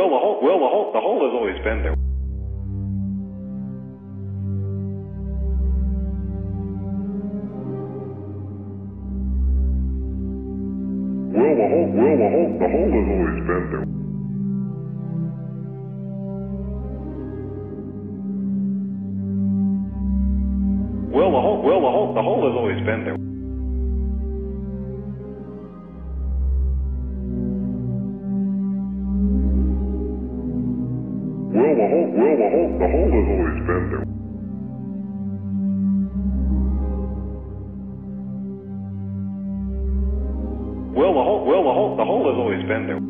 well, the hole, well, the hole, the hole has always been there. Well, the hole, well, the hole, the hole has always been there. Well, the hole, well, the hole, the hole has always been there. Well, the hole, well, the hole, the hole has always been there. Well, the hole, well, the hole, the hole has always been there.